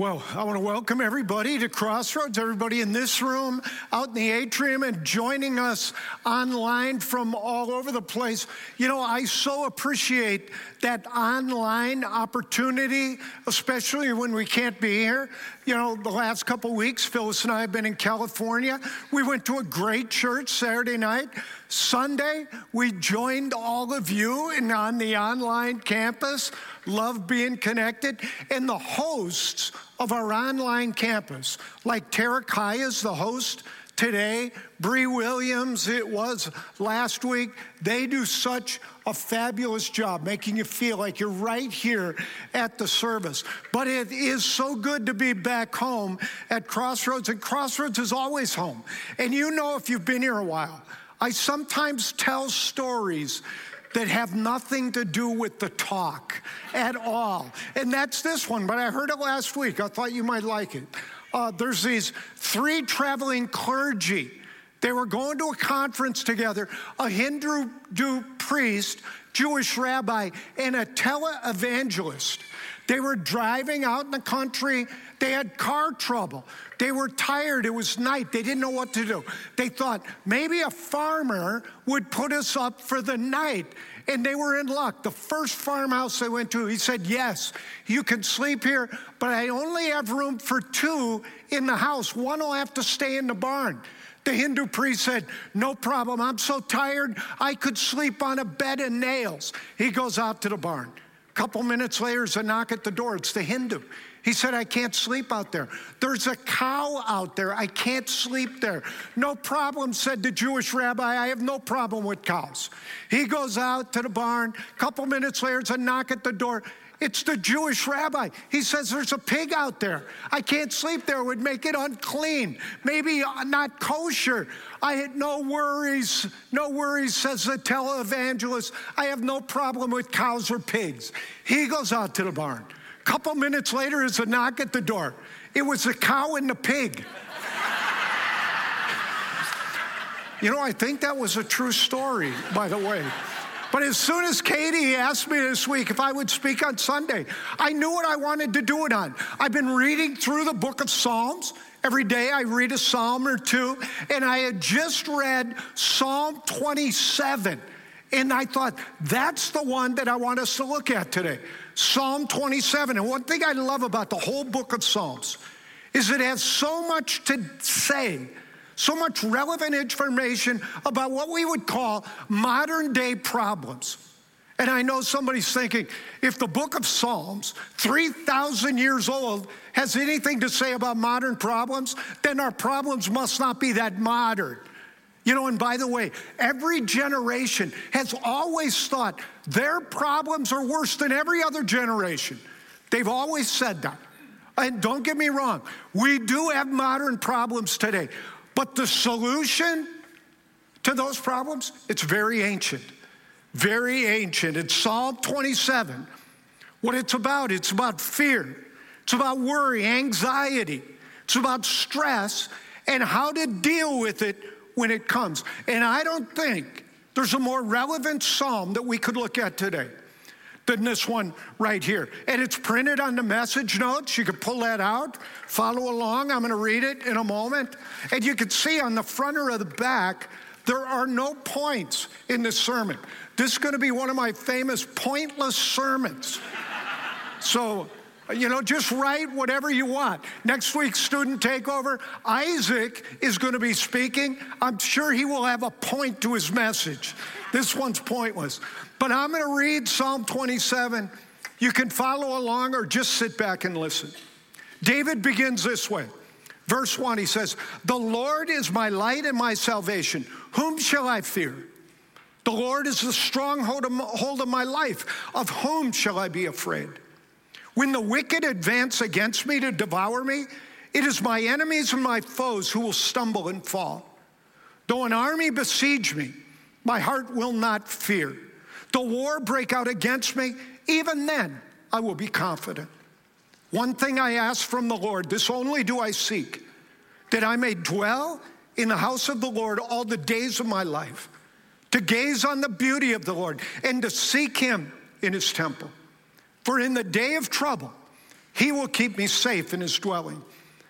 Well, I want to welcome everybody to Crossroads, everybody in this room, out in the atrium, and joining us online from all over the place. You know, I so appreciate that online opportunity, especially when we can't be here. You know, the last couple weeks, Phyllis and I have been in California. We went to a great church Saturday night. Sunday, we joined all of you in, on the online campus. Love being connected. And the hosts of our online campus, like Tara Kai is the host today, Bree Williams, it was last week. They do such a fabulous job making you feel like you're right here at the service. But it is so good to be back home at Crossroads, and Crossroads is always home. And you know, if you've been here a while, I sometimes tell stories that have nothing to do with the talk at all. And that's this one, but I heard it last week. I thought you might like it. Uh, there's these three traveling clergy. They were going to a conference together, a Hindu priest, Jewish rabbi, and a televangelist. They were driving out in the country. They had car trouble. They were tired. It was night. They didn't know what to do. They thought maybe a farmer would put us up for the night. And they were in luck. The first farmhouse they went to, he said, Yes, you can sleep here, but I only have room for two in the house. One will have to stay in the barn. The Hindu priest said, No problem. I'm so tired, I could sleep on a bed of nails. He goes out to the barn. Couple minutes later, there's a knock at the door. It's the Hindu. He said, I can't sleep out there. There's a cow out there. I can't sleep there. No problem, said the Jewish rabbi. I have no problem with cows. He goes out to the barn. Couple minutes later, there's a knock at the door. It's the Jewish rabbi. He says, There's a pig out there. I can't sleep there. It would make it unclean, maybe not kosher. I had no worries. No worries, says the televangelist. I have no problem with cows or pigs. He goes out to the barn. A couple minutes later, there's a knock at the door. It was the cow and the pig. you know, I think that was a true story, by the way. But as soon as Katie asked me this week if I would speak on Sunday, I knew what I wanted to do it on. I've been reading through the book of Psalms. Every day I read a psalm or two, and I had just read Psalm 27. And I thought, that's the one that I want us to look at today. Psalm 27. And one thing I love about the whole book of Psalms is it has so much to say so much relevant information about what we would call modern day problems. And I know somebody's thinking if the book of Psalms, 3,000 years old, has anything to say about modern problems, then our problems must not be that modern. You know, and by the way, every generation has always thought their problems are worse than every other generation. They've always said that. And don't get me wrong, we do have modern problems today. But the solution to those problems, it's very ancient. Very ancient. It's Psalm 27. What it's about, it's about fear. It's about worry, anxiety. It's about stress and how to deal with it when it comes. And I don't think there's a more relevant psalm that we could look at today than this one right here. And it's printed on the message notes. You can pull that out, follow along. I'm going to read it in a moment. And you can see on the front or the back, there are no points in this sermon. This is going to be one of my famous pointless sermons. So, you know, just write whatever you want. Next week's student takeover, Isaac is going to be speaking. I'm sure he will have a point to his message. This one's pointless. But I'm going to read Psalm 27. You can follow along or just sit back and listen. David begins this way. Verse 1, he says, The Lord is my light and my salvation. Whom shall I fear? The Lord is the stronghold of my life. Of whom shall I be afraid? When the wicked advance against me to devour me, it is my enemies and my foes who will stumble and fall. Though an army besiege me, my heart will not fear the war break out against me, even then I will be confident. One thing I ask from the Lord, this only do I seek, that I may dwell in the house of the Lord all the days of my life, to gaze on the beauty of the Lord and to seek him in his temple. For in the day of trouble, He will keep me safe in his dwelling.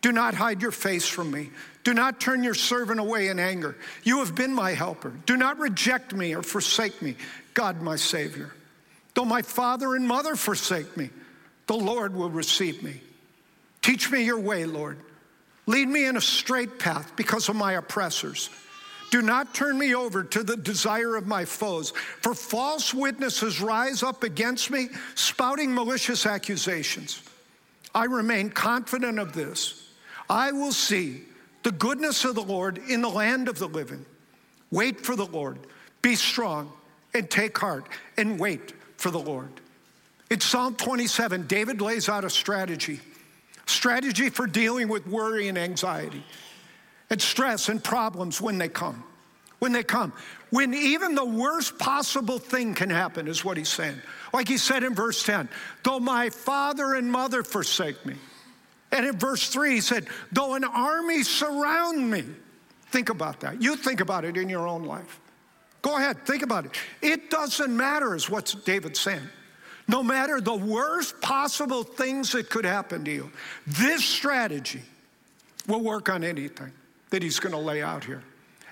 Do not hide your face from me. Do not turn your servant away in anger. You have been my helper. Do not reject me or forsake me, God, my Savior. Though my father and mother forsake me, the Lord will receive me. Teach me your way, Lord. Lead me in a straight path because of my oppressors. Do not turn me over to the desire of my foes, for false witnesses rise up against me, spouting malicious accusations. I remain confident of this. I will see the goodness of the Lord in the land of the living. Wait for the Lord. Be strong and take heart and wait for the Lord. In Psalm 27, David lays out a strategy strategy for dealing with worry and anxiety and stress and problems when they come. When they come. When even the worst possible thing can happen, is what he's saying. Like he said in verse 10 though my father and mother forsake me. And in verse 3, he said, though an army surround me. Think about that. You think about it in your own life. Go ahead, think about it. It doesn't matter, is what David's saying. No matter the worst possible things that could happen to you, this strategy will work on anything that he's going to lay out here.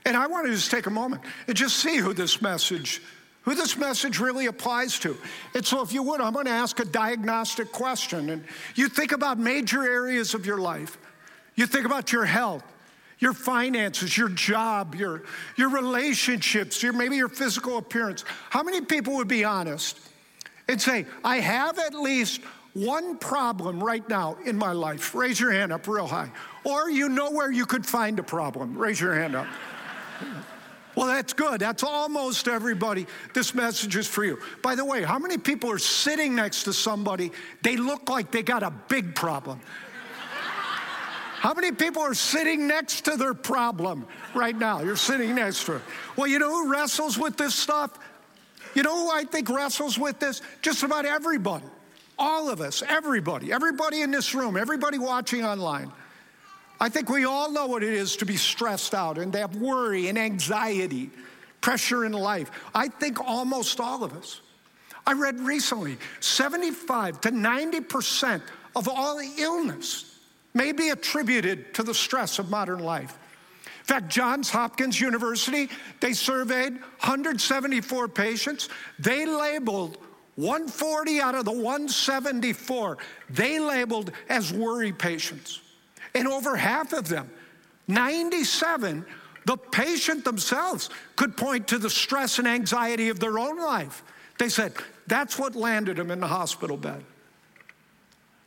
And I want to just take a moment and just see who this message who this message really applies to. And so, if you would, I'm going to ask a diagnostic question. And you think about major areas of your life. You think about your health, your finances, your job, your, your relationships, your, maybe your physical appearance. How many people would be honest and say, I have at least one problem right now in my life? Raise your hand up real high. Or you know where you could find a problem. Raise your hand up. Well, that's good. That's almost everybody. This message is for you. By the way, how many people are sitting next to somebody, they look like they got a big problem? How many people are sitting next to their problem right now? You're sitting next to it. Well, you know who wrestles with this stuff? You know who I think wrestles with this? Just about everybody. All of us, everybody, everybody in this room, everybody watching online. I think we all know what it is to be stressed out and to have worry and anxiety, pressure in life. I think almost all of us. I read recently 75 to 90% of all illness may be attributed to the stress of modern life. In fact, Johns Hopkins University, they surveyed 174 patients. They labeled 140 out of the 174, they labeled as worry patients. And over half of them, 97, the patient themselves could point to the stress and anxiety of their own life. They said, that's what landed them in the hospital bed.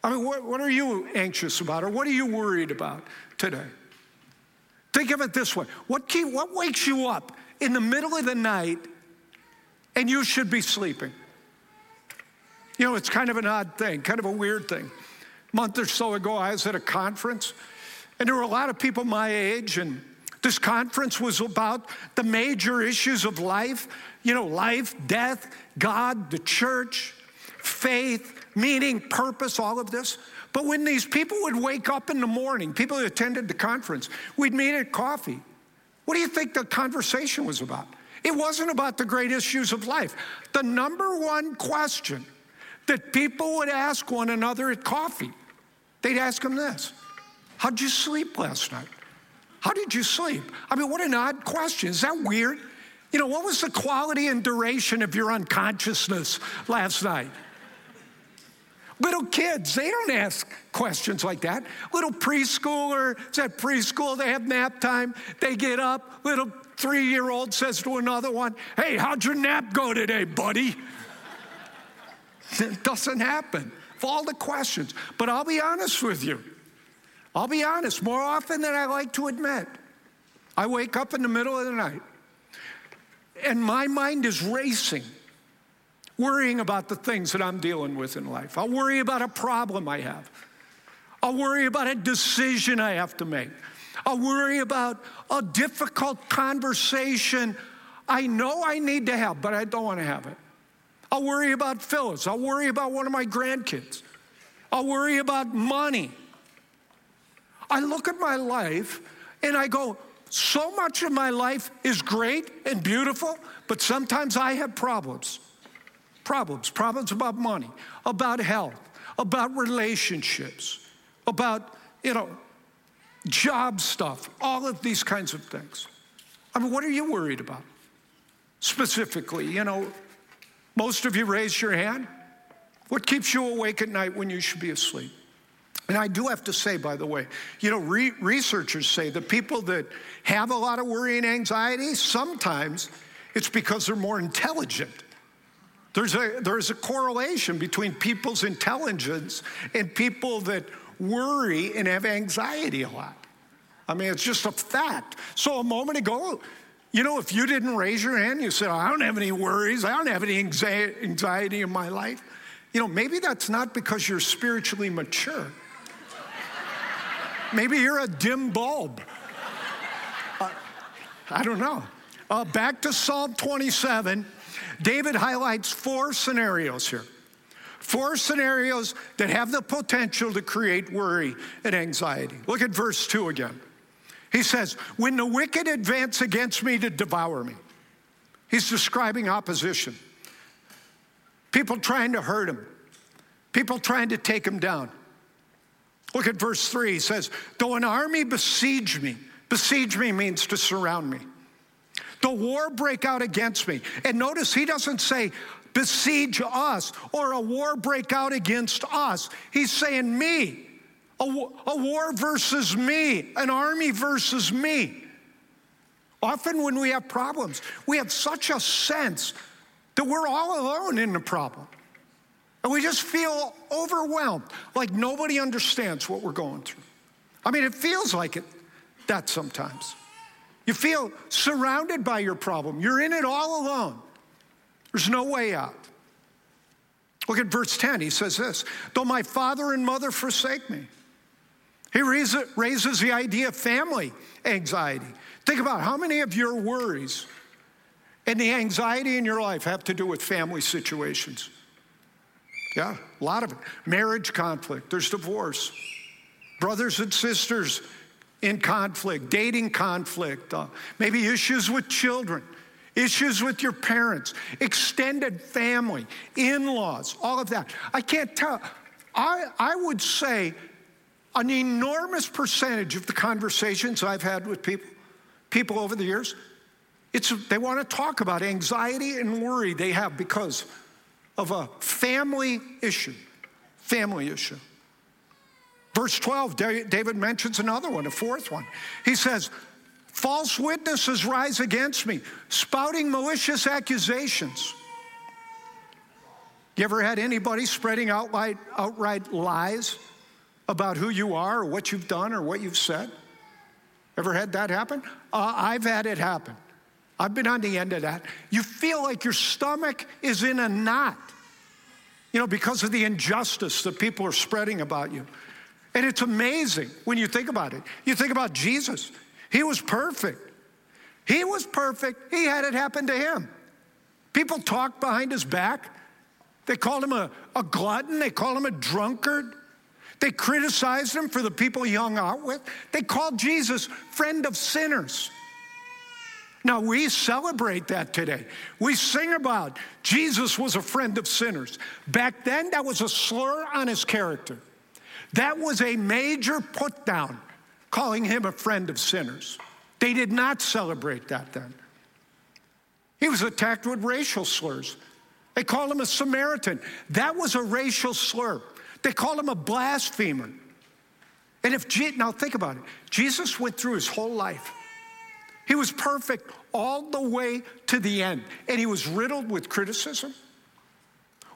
I mean, what, what are you anxious about or what are you worried about today? Think of it this way what, keep, what wakes you up in the middle of the night and you should be sleeping? You know, it's kind of an odd thing, kind of a weird thing month or so ago, I was at a conference, and there were a lot of people my age, and this conference was about the major issues of life you know, life, death, God, the church, faith, meaning, purpose, all of this. But when these people would wake up in the morning, people who attended the conference, we'd meet at coffee. What do you think the conversation was about? It wasn't about the great issues of life. The number one question that people would ask one another at coffee They'd ask him this How'd you sleep last night? How did you sleep? I mean, what an odd question. Is that weird? You know, what was the quality and duration of your unconsciousness last night? Little kids, they don't ask questions like that. Little preschooler, it's at preschool, they have nap time, they get up. Little three year old says to another one, Hey, how'd your nap go today, buddy? It doesn't happen of all the questions. But I'll be honest with you. I'll be honest, more often than I like to admit, I wake up in the middle of the night and my mind is racing, worrying about the things that I'm dealing with in life. I'll worry about a problem I have. I'll worry about a decision I have to make. I'll worry about a difficult conversation I know I need to have, but I don't want to have it. I'll worry about Phyllis. I'll worry about one of my grandkids. I'll worry about money. I look at my life and I go, so much of my life is great and beautiful, but sometimes I have problems. Problems, problems about money, about health, about relationships, about, you know, job stuff, all of these kinds of things. I mean, what are you worried about? Specifically, you know, most of you raise your hand. What keeps you awake at night when you should be asleep? And I do have to say, by the way, you know, re- researchers say the people that have a lot of worry and anxiety, sometimes it's because they're more intelligent. There's a, there's a correlation between people's intelligence and people that worry and have anxiety a lot. I mean, it's just a fact. So a moment ago, you know, if you didn't raise your hand, you said, I don't have any worries, I don't have any anxiety in my life. You know, maybe that's not because you're spiritually mature. maybe you're a dim bulb. Uh, I don't know. Uh, back to Psalm 27, David highlights four scenarios here. Four scenarios that have the potential to create worry and anxiety. Look at verse 2 again. He says, When the wicked advance against me to devour me, he's describing opposition. People trying to hurt him, people trying to take him down. Look at verse 3. He says, Though an army besiege me, besiege me means to surround me. The war break out against me. And notice he doesn't say, besiege us or a war break out against us. He's saying me. A, a war versus me, an army versus me. Often, when we have problems, we have such a sense that we're all alone in the problem. And we just feel overwhelmed, like nobody understands what we're going through. I mean, it feels like it that sometimes. You feel surrounded by your problem, you're in it all alone. There's no way out. Look at verse 10. He says this Though my father and mother forsake me, he raises the idea of family anxiety. Think about how many of your worries and the anxiety in your life have to do with family situations. Yeah, a lot of it. Marriage conflict, there's divorce, brothers and sisters in conflict, dating conflict, uh, maybe issues with children, issues with your parents, extended family, in laws, all of that. I can't tell. I, I would say an enormous percentage of the conversations I've had with people, people over the years, it's, they want to talk about anxiety and worry they have because of a family issue. Family issue. Verse 12, David mentions another one, a fourth one. He says, False witnesses rise against me, spouting malicious accusations. You ever had anybody spreading outright, outright lies about who you are or what you've done or what you've said? Ever had that happen? Uh, I've had it happen. I've been on the end of that. You feel like your stomach is in a knot, you know, because of the injustice that people are spreading about you. And it's amazing when you think about it. You think about Jesus. He was perfect. He was perfect. He had it happen to him. People talked behind his back. They called him a, a glutton. They called him a drunkard. They criticized him for the people he hung out with. They called Jesus friend of sinners. Now, we celebrate that today. We sing about Jesus was a friend of sinners. Back then, that was a slur on his character. That was a major put down calling him a friend of sinners. They did not celebrate that then. He was attacked with racial slurs. They called him a Samaritan. That was a racial slur. They called him a blasphemer. And if, Je- now think about it, Jesus went through his whole life. He was perfect all the way to the end, and he was riddled with criticism.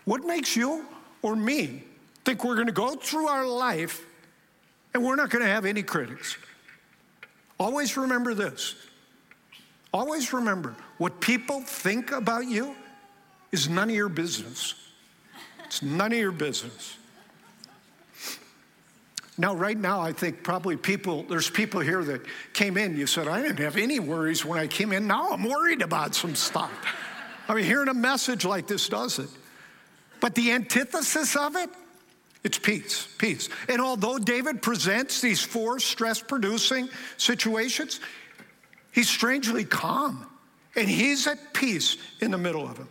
What makes you or me think we're going to go through our life and we're not going to have any critics. Always remember this. Always remember what people think about you is none of your business. It's none of your business. Now, right now, I think probably people, there's people here that came in, you said, I didn't have any worries when I came in. Now I'm worried about some stuff. I mean, hearing a message like this does it. But the antithesis of it, it's peace, peace. And although David presents these four stress producing situations, he's strangely calm and he's at peace in the middle of them.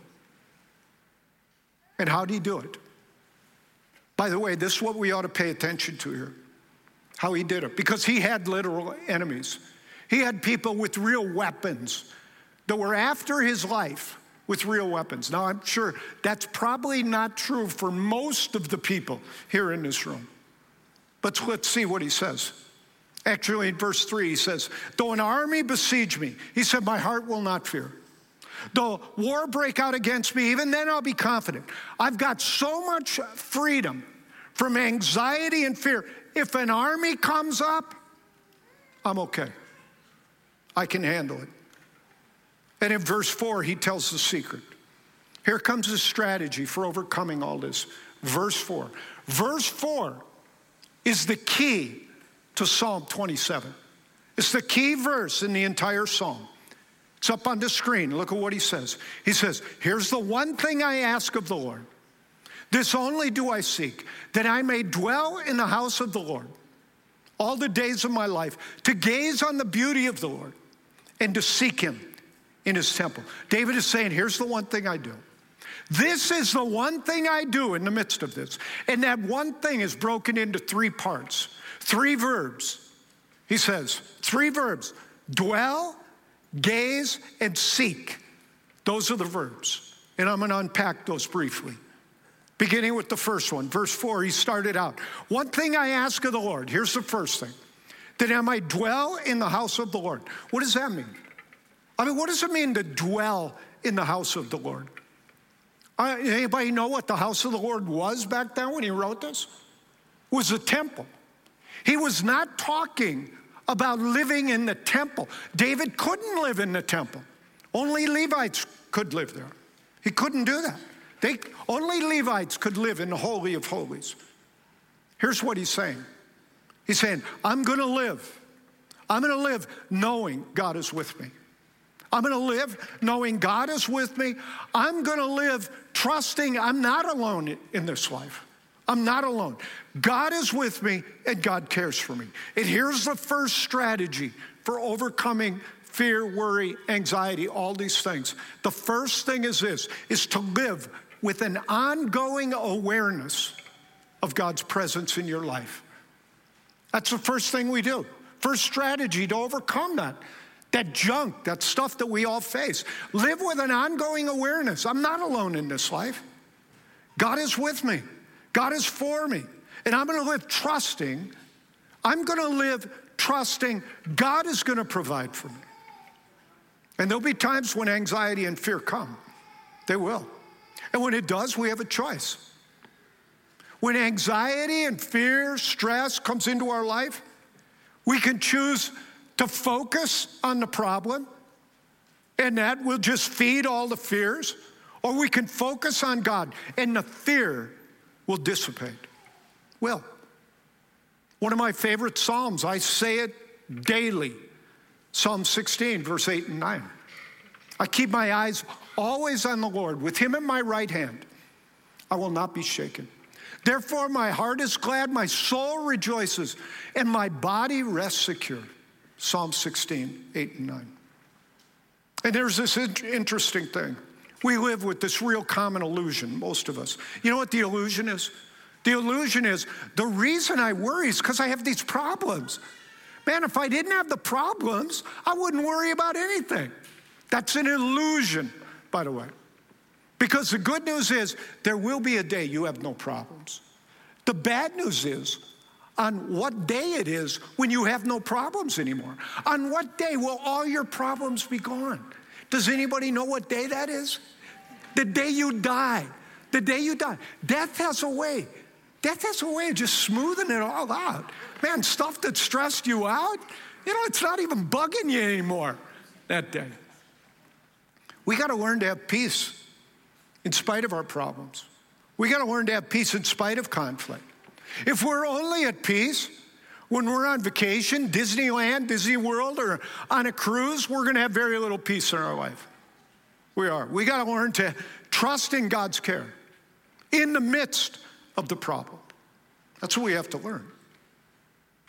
And how did he do it? By the way, this is what we ought to pay attention to here how he did it, because he had literal enemies. He had people with real weapons that were after his life with real weapons. Now, I'm sure that's probably not true for most of the people here in this room. But let's see what he says. Actually, in verse 3, he says, Though an army besiege me, he said, My heart will not fear. Though war break out against me, even then I'll be confident. I've got so much freedom from anxiety and fear. If an army comes up, I'm okay. I can handle it. And in verse 4, he tells the secret. Here comes the strategy for overcoming all this. Verse 4. Verse 4 is the key to Psalm 27. It's the key verse in the entire psalm. It's up on the screen. Look at what he says. He says, Here's the one thing I ask of the Lord. This only do I seek, that I may dwell in the house of the Lord all the days of my life, to gaze on the beauty of the Lord and to seek him in his temple. David is saying, Here's the one thing I do. This is the one thing I do in the midst of this. And that one thing is broken into three parts, three verbs. He says, three verbs dwell, gaze, and seek. Those are the verbs. And I'm going to unpack those briefly. Beginning with the first one, verse 4, he started out. One thing I ask of the Lord, here's the first thing that I might dwell in the house of the Lord. What does that mean? I mean, what does it mean to dwell in the house of the Lord? Anybody know what the house of the Lord was back then when he wrote this? It was a temple. He was not talking about living in the temple. David couldn't live in the temple. Only Levites could live there. He couldn't do that. They, only Levites could live in the Holy of Holies. Here's what he's saying He's saying, I'm going to live. I'm going to live knowing God is with me. I'm going to live knowing God is with me. I'm going to live trusting I'm not alone in this life. I'm not alone. God is with me and God cares for me. And here's the first strategy for overcoming fear, worry, anxiety, all these things. The first thing is this is to live with an ongoing awareness of God's presence in your life. That's the first thing we do. First strategy to overcome that. That junk, that stuff that we all face. Live with an ongoing awareness. I'm not alone in this life. God is with me. God is for me. And I'm going to live trusting. I'm going to live trusting God is going to provide for me. And there'll be times when anxiety and fear come. They will. And when it does, we have a choice. When anxiety and fear, stress comes into our life, we can choose to focus on the problem, and that will just feed all the fears, or we can focus on God, and the fear will dissipate. Well, one of my favorite Psalms, I say it daily Psalm 16, verse 8 and 9. I keep my eyes always on the Lord, with Him in my right hand. I will not be shaken. Therefore, my heart is glad, my soul rejoices, and my body rests secure. Psalm 16, 8 and 9. And there's this interesting thing. We live with this real common illusion, most of us. You know what the illusion is? The illusion is the reason I worry is because I have these problems. Man, if I didn't have the problems, I wouldn't worry about anything. That's an illusion, by the way. Because the good news is there will be a day you have no problems. The bad news is on what day it is when you have no problems anymore. On what day will all your problems be gone? Does anybody know what day that is? The day you die. The day you die. Death has a way. Death has a way of just smoothing it all out. Man, stuff that stressed you out, you know, it's not even bugging you anymore that day. We got to learn to have peace in spite of our problems. We got to learn to have peace in spite of conflict. If we're only at peace when we're on vacation, Disneyland, Disney World, or on a cruise, we're going to have very little peace in our life. We are. We got to learn to trust in God's care in the midst of the problem. That's what we have to learn.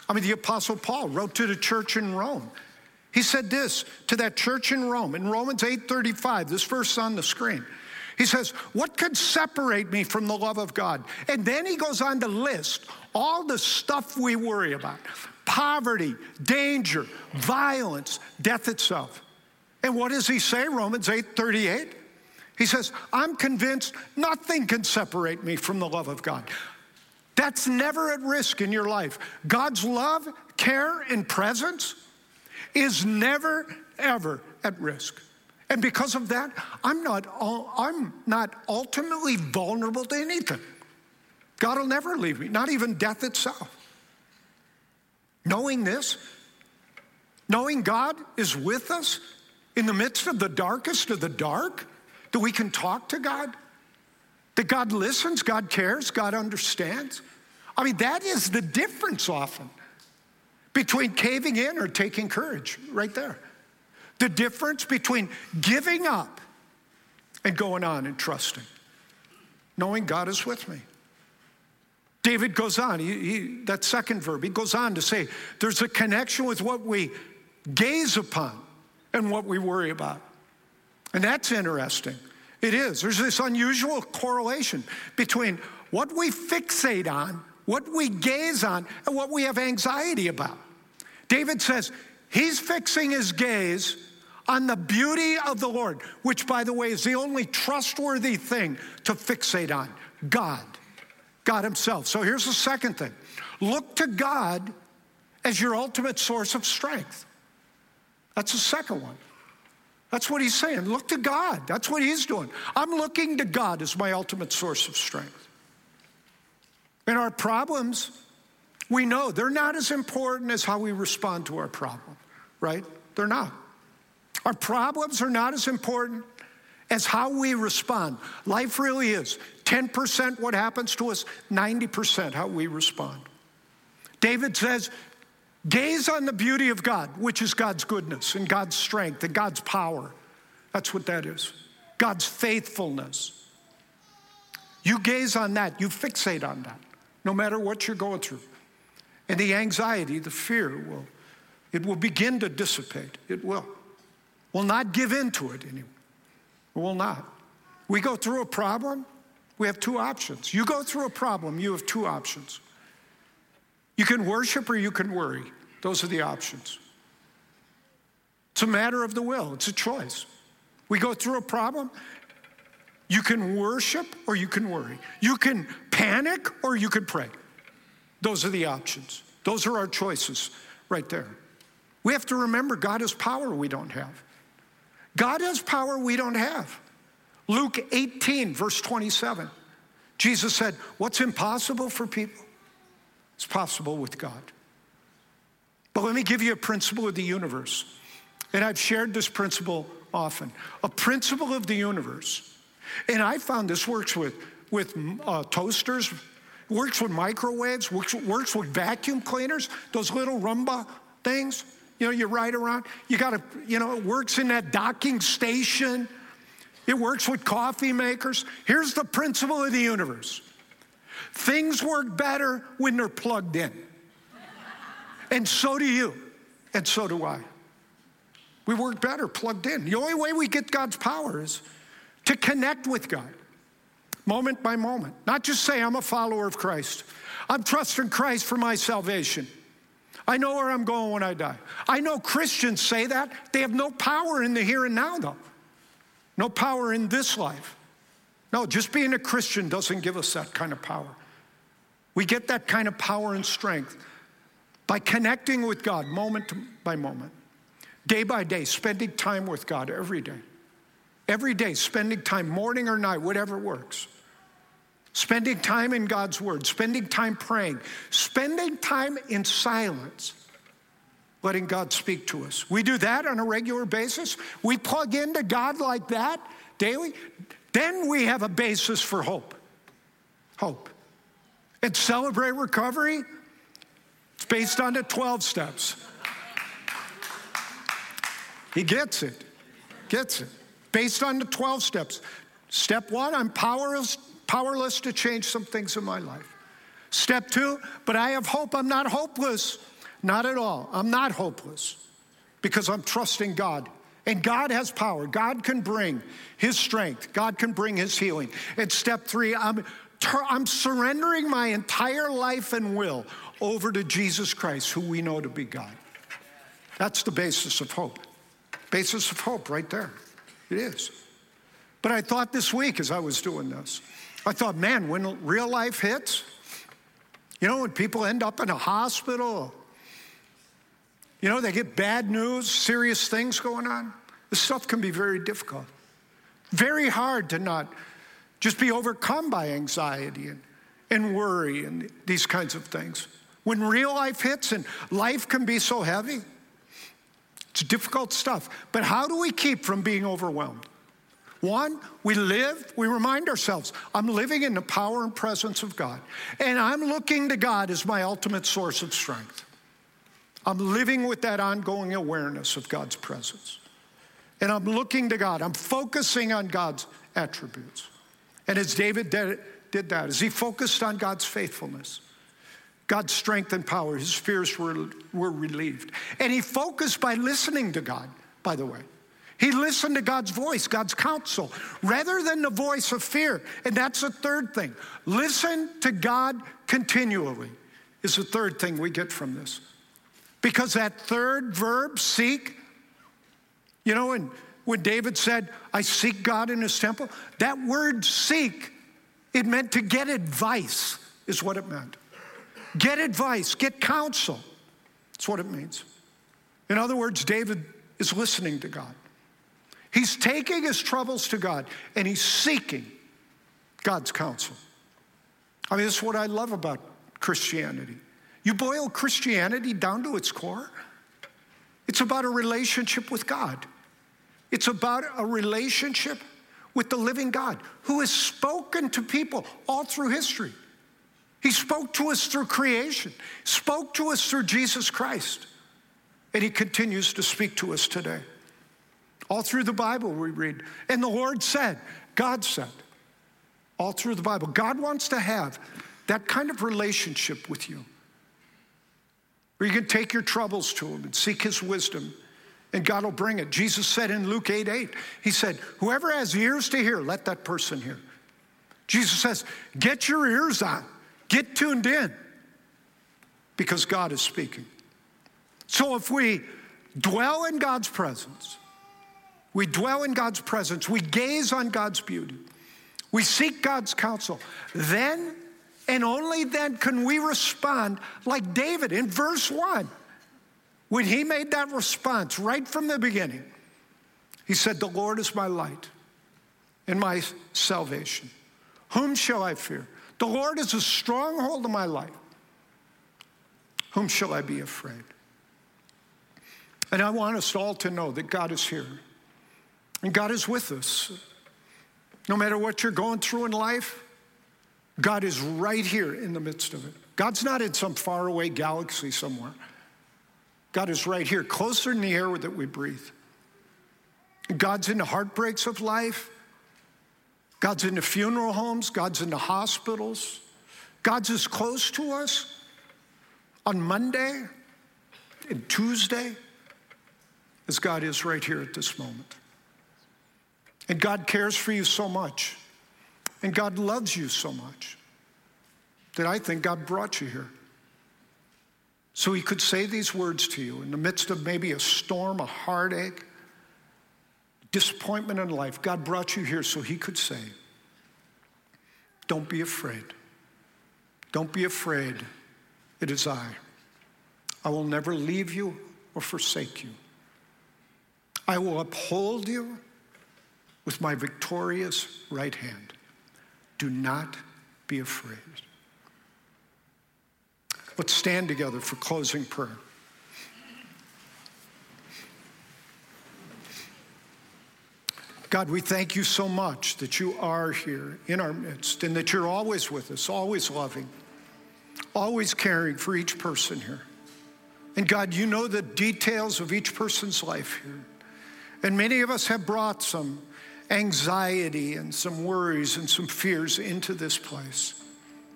I mean, the Apostle Paul wrote to the church in Rome. He said this to that church in Rome in Romans 8:35, this verse on the screen. He says, What could separate me from the love of God? And then he goes on to list all the stuff we worry about poverty, danger, violence, death itself. And what does he say? Romans 8 38. He says, I'm convinced nothing can separate me from the love of God. That's never at risk in your life. God's love, care, and presence is never, ever at risk. And because of that, I'm not, I'm not ultimately vulnerable to anything. God will never leave me, not even death itself. Knowing this, knowing God is with us in the midst of the darkest of the dark, that we can talk to God, that God listens, God cares, God understands. I mean, that is the difference often between caving in or taking courage, right there. The difference between giving up and going on and trusting, knowing God is with me. David goes on, he, he, that second verb, he goes on to say there's a connection with what we gaze upon and what we worry about. And that's interesting. It is. There's this unusual correlation between what we fixate on, what we gaze on, and what we have anxiety about. David says he's fixing his gaze on the beauty of the Lord, which, by the way, is the only trustworthy thing to fixate on God, God Himself. So here's the second thing look to God as your ultimate source of strength. That's the second one. That's what he's saying. Look to God. That's what he's doing. I'm looking to God as my ultimate source of strength. And our problems, we know they're not as important as how we respond to our problem, right? They're not. Our problems are not as important as how we respond. Life really is 10% what happens to us, 90% how we respond. David says, Gaze on the beauty of God, which is God's goodness and God's strength and God's power. That's what that is. God's faithfulness. You gaze on that, you fixate on that, no matter what you're going through. And the anxiety, the fear will, it will begin to dissipate. It will will not give in to it anymore. We will not. We go through a problem, we have two options. You go through a problem, you have two options. You can worship or you can worry. Those are the options. It's a matter of the will, it's a choice. We go through a problem, you can worship or you can worry. You can panic or you can pray. Those are the options. Those are our choices right there. We have to remember God has power we don't have. God has power we don't have. Luke 18, verse 27. Jesus said, What's impossible for people? It's possible with God. But let me give you a principle of the universe. And I've shared this principle often a principle of the universe. And I found this works with, with uh, toasters, works with microwaves, works, works with vacuum cleaners, those little Roomba things. You know, you ride around, you got to, you know, it works in that docking station. It works with coffee makers. Here's the principle of the universe things work better when they're plugged in. And so do you, and so do I. We work better plugged in. The only way we get God's power is to connect with God moment by moment, not just say, I'm a follower of Christ. I'm trusting Christ for my salvation. I know where I'm going when I die. I know Christians say that. They have no power in the here and now, though. No power in this life. No, just being a Christian doesn't give us that kind of power. We get that kind of power and strength by connecting with God moment by moment, day by day, spending time with God every day. Every day, spending time, morning or night, whatever works spending time in God's Word, spending time praying, spending time in silence, letting God speak to us. We do that on a regular basis. We plug into God like that daily. Then we have a basis for hope. Hope. And celebrate recovery, it's based on the 12 steps. He gets it, gets it. Based on the 12 steps. Step one, I'm powerless, powerless to change some things in my life. Step two, but I have hope. I'm not hopeless. Not at all. I'm not hopeless because I'm trusting God. And God has power. God can bring His strength. God can bring His healing. And step three, I'm, I'm surrendering my entire life and will over to Jesus Christ, who we know to be God. That's the basis of hope. Basis of hope right there. It is. But I thought this week as I was doing this, I thought, man, when real life hits, you know, when people end up in a hospital, you know, they get bad news, serious things going on, this stuff can be very difficult. Very hard to not just be overcome by anxiety and, and worry and these kinds of things. When real life hits and life can be so heavy, it's difficult stuff. But how do we keep from being overwhelmed? One, we live, we remind ourselves, I'm living in the power and presence of God. And I'm looking to God as my ultimate source of strength. I'm living with that ongoing awareness of God's presence. And I'm looking to God. I'm focusing on God's attributes. And as David did, did that, as he focused on God's faithfulness, God's strength and power, his fears were, were relieved. And he focused by listening to God, by the way. He listened to God's voice, God's counsel, rather than the voice of fear. And that's the third thing. Listen to God continually is the third thing we get from this. Because that third verb, seek, you know, and when David said, I seek God in his temple, that word seek, it meant to get advice, is what it meant. Get advice, get counsel. That's what it means. In other words, David is listening to God. He's taking his troubles to God and he's seeking God's counsel. I mean, this is what I love about Christianity. You boil Christianity down to its core, it's about a relationship with God. It's about a relationship with the living God who has spoken to people all through history. He spoke to us through creation, spoke to us through Jesus Christ, and He continues to speak to us today. All through the Bible, we read, and the Lord said, God said, all through the Bible. God wants to have that kind of relationship with you where you can take your troubles to Him and seek His wisdom, and God will bring it. Jesus said in Luke 8 8, He said, Whoever has ears to hear, let that person hear. Jesus says, Get your ears on. Get tuned in because God is speaking. So if we dwell in God's presence, we dwell in God's presence, we gaze on God's beauty, we seek God's counsel, then and only then can we respond like David in verse 1. When he made that response right from the beginning, he said, The Lord is my light and my salvation. Whom shall I fear? The Lord is a stronghold of my life. Whom shall I be afraid? And I want us all to know that God is here and God is with us. No matter what you're going through in life, God is right here in the midst of it. God's not in some faraway galaxy somewhere. God is right here, closer in the air that we breathe. God's in the heartbreaks of life. God's in the funeral homes, God's in the hospitals. God's as close to us on Monday and Tuesday as God is right here at this moment. And God cares for you so much, and God loves you so much that I think God brought you here. So he could say these words to you in the midst of maybe a storm, a heartache, disappointment in life, God brought you here so He could say, Don't be afraid. Don't be afraid. It is I. I will never leave you or forsake you. I will uphold you with my victorious right hand. Do not be afraid. Let's stand together for closing prayer. God, we thank you so much that you are here in our midst and that you're always with us, always loving. always caring for each person here. And God, you know the details of each person's life here. And many of us have brought some anxiety and some worries and some fears into this place.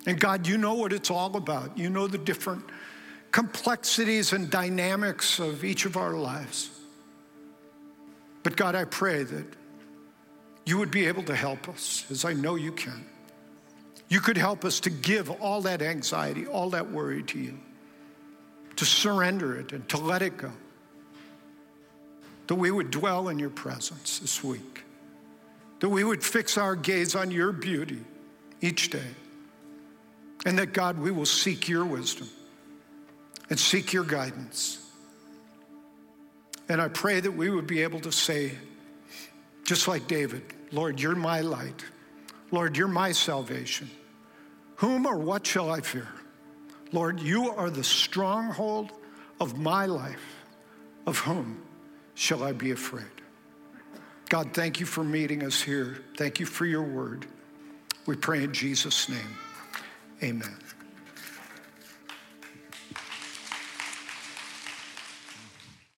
And God, you know what it's all about. You know the different complexities and dynamics of each of our lives. But God, I pray that you would be able to help us, as I know you can. You could help us to give all that anxiety, all that worry to you, to surrender it and to let it go. That we would dwell in your presence this week, that we would fix our gaze on your beauty each day, and that God, we will seek your wisdom and seek your guidance. And I pray that we would be able to say, just like David, Lord, you're my light. Lord, you're my salvation. Whom or what shall I fear? Lord, you are the stronghold of my life. Of whom shall I be afraid? God, thank you for meeting us here. Thank you for your word. We pray in Jesus' name. Amen.